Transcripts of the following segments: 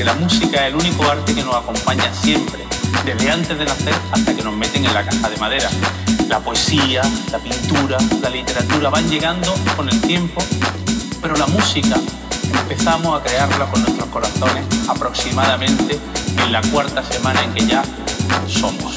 que la música es el único arte que nos acompaña siempre, desde antes de nacer hasta que nos meten en la caja de madera. La poesía, la pintura, la literatura van llegando con el tiempo, pero la música empezamos a crearla con nuestros corazones aproximadamente en la cuarta semana en que ya somos.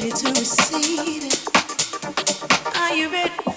Ready to receive it? Are you ready